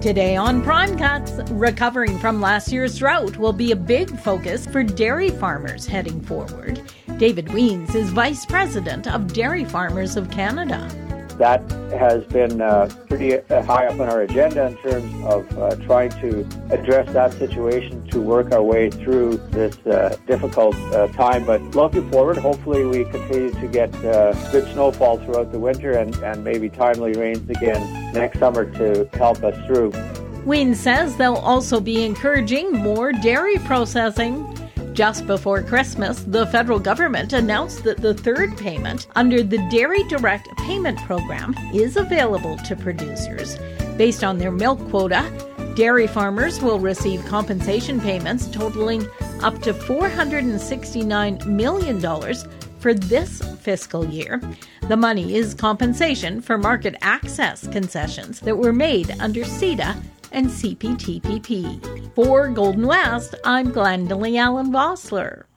Today on Prime Cuts, recovering from last year's drought will be a big focus for dairy farmers heading forward. David Wiens is Vice President of Dairy Farmers of Canada that has been uh, pretty uh, high up on our agenda in terms of uh, trying to address that situation to work our way through this uh, difficult uh, time. But looking forward, hopefully we continue to get uh, good snowfall throughout the winter and, and maybe timely rains again next summer to help us through. Wiens says they'll also be encouraging more dairy processing just before Christmas, the federal government announced that the third payment under the Dairy Direct Payment Program is available to producers. Based on their milk quota, dairy farmers will receive compensation payments totaling up to $469 million for this fiscal year. The money is compensation for market access concessions that were made under CETA and CPTPP. For Golden West, I'm Glendalee Allen Vossler.